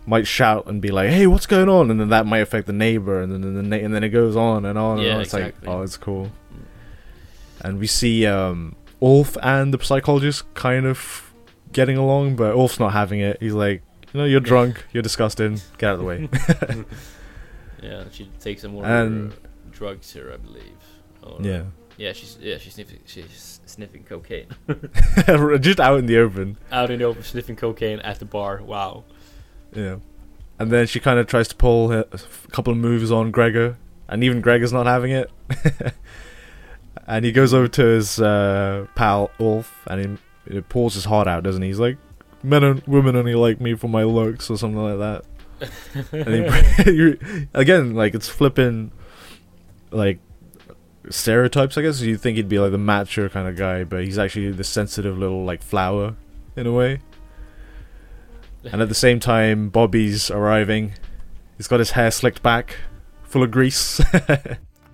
might shout and be like, "Hey, what's going on?" and then that might affect the neighbor, and then and then, and then it goes on and on and Yeah, on. It's exactly. like, oh, it's cool. And we see um, Ulf and the psychologist kind of getting along, but Ulf's not having it. He's like, "You know, you're drunk, you're disgusting. Get out of the way." Yeah, she takes some more And- drugs here, I believe. Or- yeah, Yeah, she's yeah she's sniffing she's sniffing cocaine just out in the open. out in the open, sniffing cocaine at the bar. Wow. Yeah. And then she kind of tries to pull a couple of moves on Gregor, and even Gregor's not having it. and he goes over to his uh, pal Ulf, and he, he pulls his heart out, doesn't he? He's like, "Men and women only like me for my looks," or something like that. you- again, like it's flipping, like stereotypes. I guess you think he'd be like the mature kind of guy, but he's actually the sensitive little like flower in a way. And at the same time, Bobby's arriving. He's got his hair slicked back, full of grease.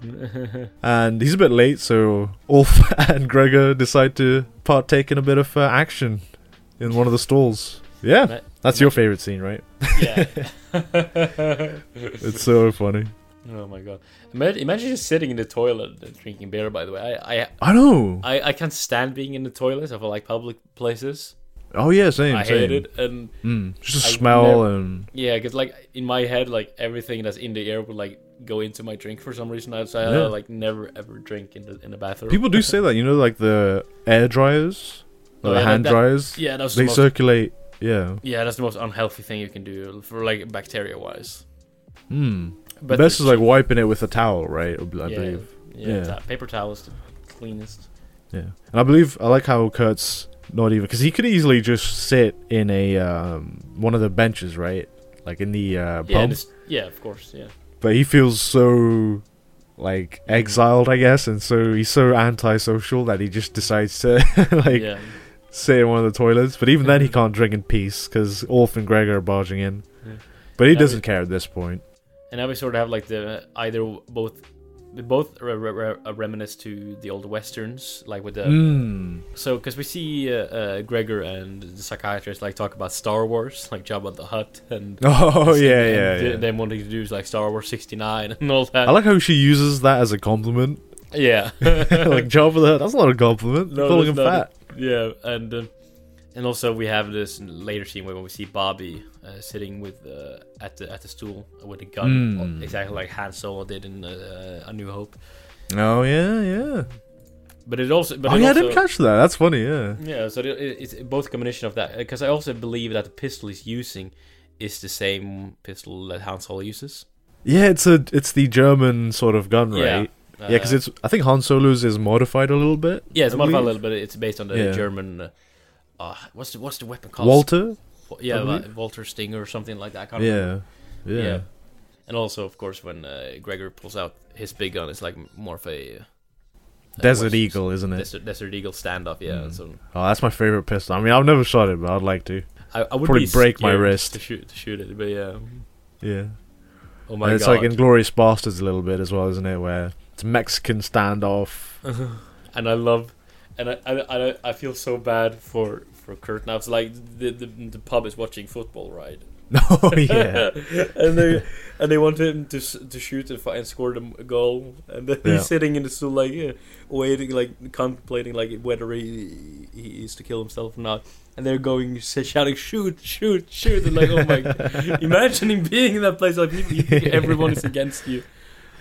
and he's a bit late, so Ulf and Gregor decide to partake in a bit of uh, action in one of the stalls. Yeah, that's your favorite scene, right? yeah. It's so funny. oh my god. Imagine, imagine just sitting in the toilet and drinking beer. By the way, I I I know. I, I can't stand being in the toilet of like public places. Oh yeah, same. I same. hate it, and Mm, just a I smell never- and yeah, because like in my head, like everything that's in the air would like go into my drink for some reason. So I Yeah. like never ever drink in the in the bathroom. people do say that. You know, like the air dryers, Oh, the yeah, hand that- dryers. yeah, that's they the most, circulate. Yeah. yeah, that's the most unhealthy thing you can do for like bacteria wise. Hmm. But best is like wiping it with a towel, right? I yeah, believe. yeah, Yeah. paper towel is the cleanest. Yeah, and I believe I like how Kurt's not even because he could easily just sit in a um, one of the benches, right? Like in the uh, Yeah, pub, it's- yeah, of course, yeah. but he feels so like exiled, I guess, and so he's so antisocial that he just decides to like yeah, sit in one of the toilets. But even then, he can't drink in peace because Ulf and Gregor are barging in. Yeah. But he Yeah, doesn't but- care at this point. and now we sort of have like the either both. Both re- re- re- uh, reminisce to the old westerns, like with the Mm. So, because we see uh, uh, Gregor and the psychiatrist like talk about Star Wars, like Jabba the Hutt, and Oh and- yeah, and yeah. yeah. them wanting to do is like Star Wars '69 and all that. I like how she uses that as a compliment. yeah, like Job the that. That's not a compliment. No, calling him fat. Yeah, and uh, and also we have this later scene where we see Bobby uh, sitting with uh, at the at the stool with a gun, Mm. exactly like Han Solo did in uh, A New Hope. Oh yeah, yeah. But it also, but oh it yeah, also, I didn't catch that. That's funny. Yeah. Yeah, so it, it- it's both a combination of that because I also believe that the pistol he's using is the same pistol that Han Solo uses. Yeah, it's a it's the German sort of gun, right? Yeah, because it's I think Han Solo's is modified a little bit. yeah, it's I modified a little bit. It's based on the Yeah. German. Uh, uh, what's the what's the weapon called? Walther. Yeah, like. Walther Stinger or something like that. I can't remember. Yeah. yeah, Yeah. And also, of course, when uh, Gregor pulls out his big gun, it's like more of a uh, Desert Eagle, isn't it? Desert, Desert Eagle standoff. Yeah, Mm. so Oh, that's my favorite pistol. I mean, I've never shot it, but I'd like to. I, I would Probably break my wrist. to shoot to shoot it, but yeah. Yeah. Oh my and it's god! like Inglourious Basterds a little bit as well, isn't it? Where it's Mexican standoff. and I love, and I, I, I, I feel so bad for for Kurt now. It's like the, the the pub is watching football, right? oh yeah. and they and they want him to to shoot and, and score the goal, and then Yeah. he's sitting in the stool like yeah, waiting, like contemplating like whether he he is to kill himself or not. And they're going shouting, "Shoot! Shoot! Shoot!" And like, oh my! God. Imagining being in that place, like everyone is against you.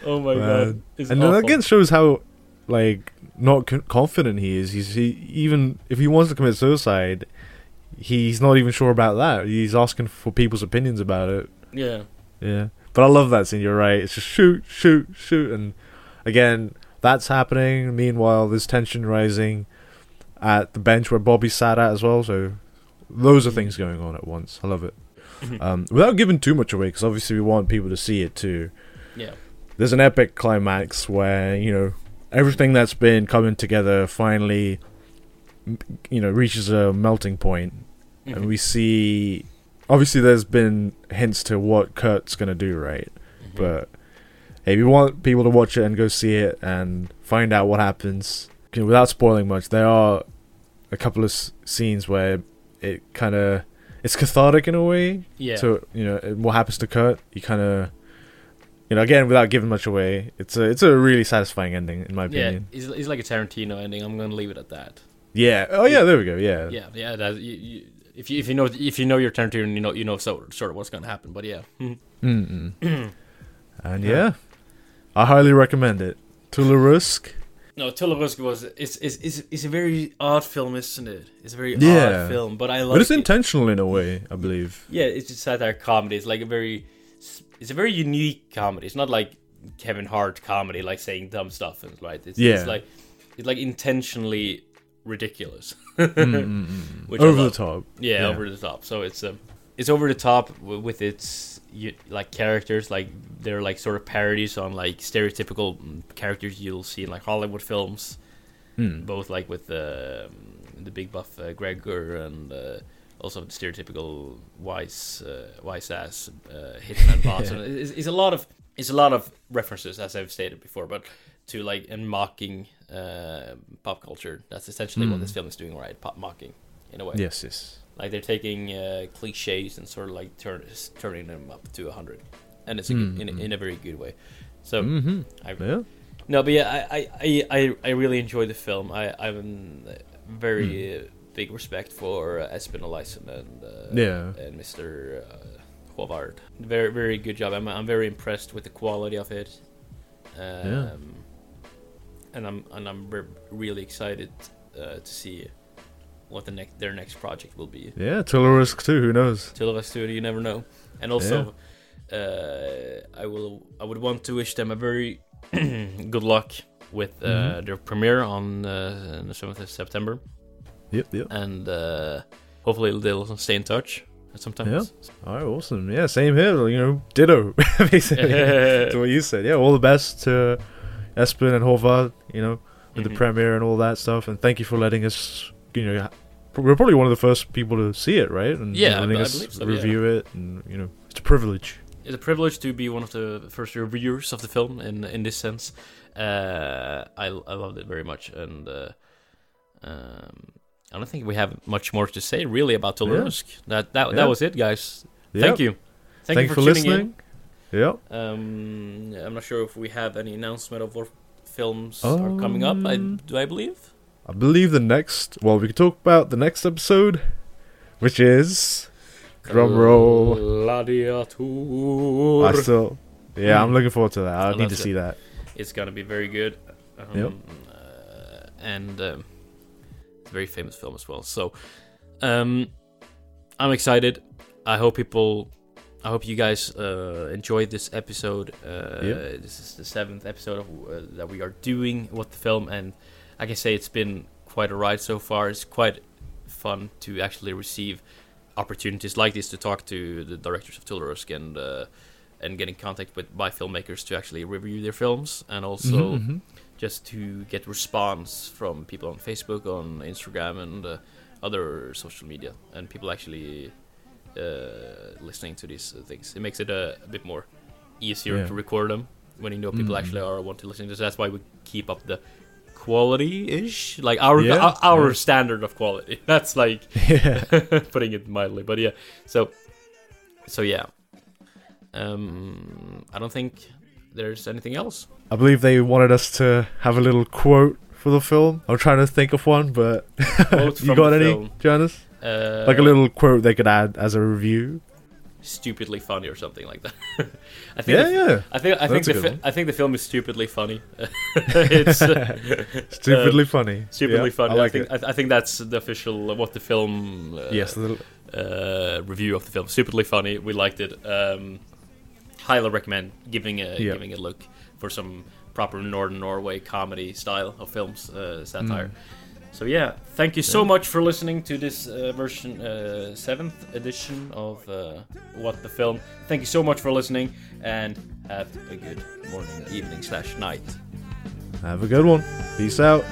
Oh my Man. god! It's and then that awful. again shows how like not con- confident he is. He's he even if he wants to commit suicide, he's not even sure about that. He's asking for people's opinions about it. yeah. Yeah, but I love that scene. You're right. It's just shoot, shoot, shoot, and again that's happening. Meanwhile, there's tension rising at the bench where Bobby sat at as well. So those are things going on at once. I love it. Um, without giving too much away, because obviously we want people to see it too. Yeah. There's an epic climax where you know everything that's been coming together finally, you know, reaches a melting point Mhm. and we see obviously there's been hints to what Kurt's gonna do, right? Mhm. But hey, we want people to watch it and go see it and find out what happens. You know, without spoiling much, there are a couple of s- scenes where it kind of it's cathartic in a way. Yeah. So you know what happens to Kurt, you kind of, you know, again without giving much away, it's a it's a really satisfying ending in my opinion. yeah, it's, it's like a Tarantino ending. I'm gonna leave it at that. Yeah. Oh yeah, there we go. Yeah. Yeah, yeah. That, you, you, if you if you know if you know your Tarantino, you know you know so, sort of what's gonna happen. But yeah, and yeah, I highly recommend it. Tullerusk. no, Tullerusk was it's, it's it's it's a very odd film, isn't it? It's a very Yeah. odd film, but I love But it's it. intentional in a way, I believe. Yeah, it's just satire comedy. It's like a very, it's a very unique comedy. It's not like Kevin Hart comedy, like saying dumb stuff and right. It's, Yeah. it's like it's like intentionally ridiculous, which Over the top. Yeah, Yeah. over the top. So it's um, it's over the top with its like characters, like they're like sort of parodies on like stereotypical characters you'll see in like Hollywood films, Mm. both like with the the big buff uh, Gregor and uh, also the stereotypical wise uh, wise ass uh, hitman boss. And it's, it's a lot of it's a lot of references as I've stated before, but to like and mocking uh, pop culture. That's essentially what Mm. this film is doing, right? Pop mocking in a way. Yes, yes. Like they're taking uh, cliches and sort of like turn, turning them up to hundred, and it's a good, in, a- Mm. in a very good way. So mm-hmm. I, Yeah. no, but yeah, I, I, I, I, really enjoy the film. I I'm very uh, big respect for uh, Espen Eliasson and uh, Yeah. and Mr. Uh, Håvard. Very very good job. I'm I'm very impressed with the quality of it. Um, Yeah. And I'm and I'm re- really excited uh, to see what the next their next project will be. Yeah, Tullerusk too. Who knows? Us do you never know. And also, uh, I will. I would want to wish them a very good luck with uh, Mhm. their premiere on uh, the seventh of September, Yep, yep. and uh, hopefully they'll stay in touch sometimes. Yeah. All right, awesome. Yeah, same here. You know, ditto. Basically, to what you said. Yeah, all the best to Espen and Håvard. You know, with Mhm. the premiere and all that stuff. And thank you for letting us. You know, we're probably one of the first people to see it, right? And Yeah, I letting I us believe so, yeah. review it, and you know, it's a privilege. It's a privilege to be one of the first reviewers of the film in in this sense. Uh, I I loved it very much, and uh, um, I don't think we have much more to say really about Tolusk. That that Yeah. that was it, guys. Yep. Thank you. Thank, Thank you for, for tuning listening. Yep. in. Um, I'm not sure if we have any announcement of what films are coming up. I Um, do I believe. I believe the next. Well, we can talk about the next episode, which is drum roll. Gladiator. I still. Yeah, I'm looking forward to that. I I need to see that. It's gonna be very good. Um, Yep. uh, and um, very famous film as well. So um, I'm excited. I hope people. I hope you guys uh, enjoyed this episode. Uh, Yep. This is the seventh episode of, uh, that we are doing with the film, and I can say it's been quite a ride so far. It's quite fun to actually receive opportunities like this to talk to the directors of Tullerusk and uh, and get in contact with by filmmakers to actually review their films and also Mhm, mhm. Just to get response from people on Facebook, on Instagram, and uh, other social media, and people actually uh, listening to these uh, things. It makes it a, a bit more easier Yeah. to record them when you know people Mhm. actually are want to listen to this. That's why we keep up the quality ish, like our Yeah, our, our yeah. standard of quality. That's like putting it mildly, but yeah. So, so yeah. Um, I don't think there's anything else. I believe they wanted us to have a little quote for the film. I'm trying to think of one, but you got any, film. Janice? Uh, Like a little quote they could add as a review. stupidly funny or something like that. I think. Yeah, the, yeah. I think. I think That's a the. Fi- I think the film is stupidly funny. it's uh, Stupidly funny. stupidly Yeah, funny. I like think. it. I, I think that's the official uh, what the film. Uh, yes, the- uh, review of the film. Stupidly funny. We liked it. Um, highly recommend giving a Yeah. giving a look for some proper Northern Norway comedy style of films, uh, satire. Mm. So yeah, thank you so much for listening to this uh, version uh, seventh edition of uh, What the Film. Thank you so much for listening, and have a good morning, evening slash night. have a good one. Peace out.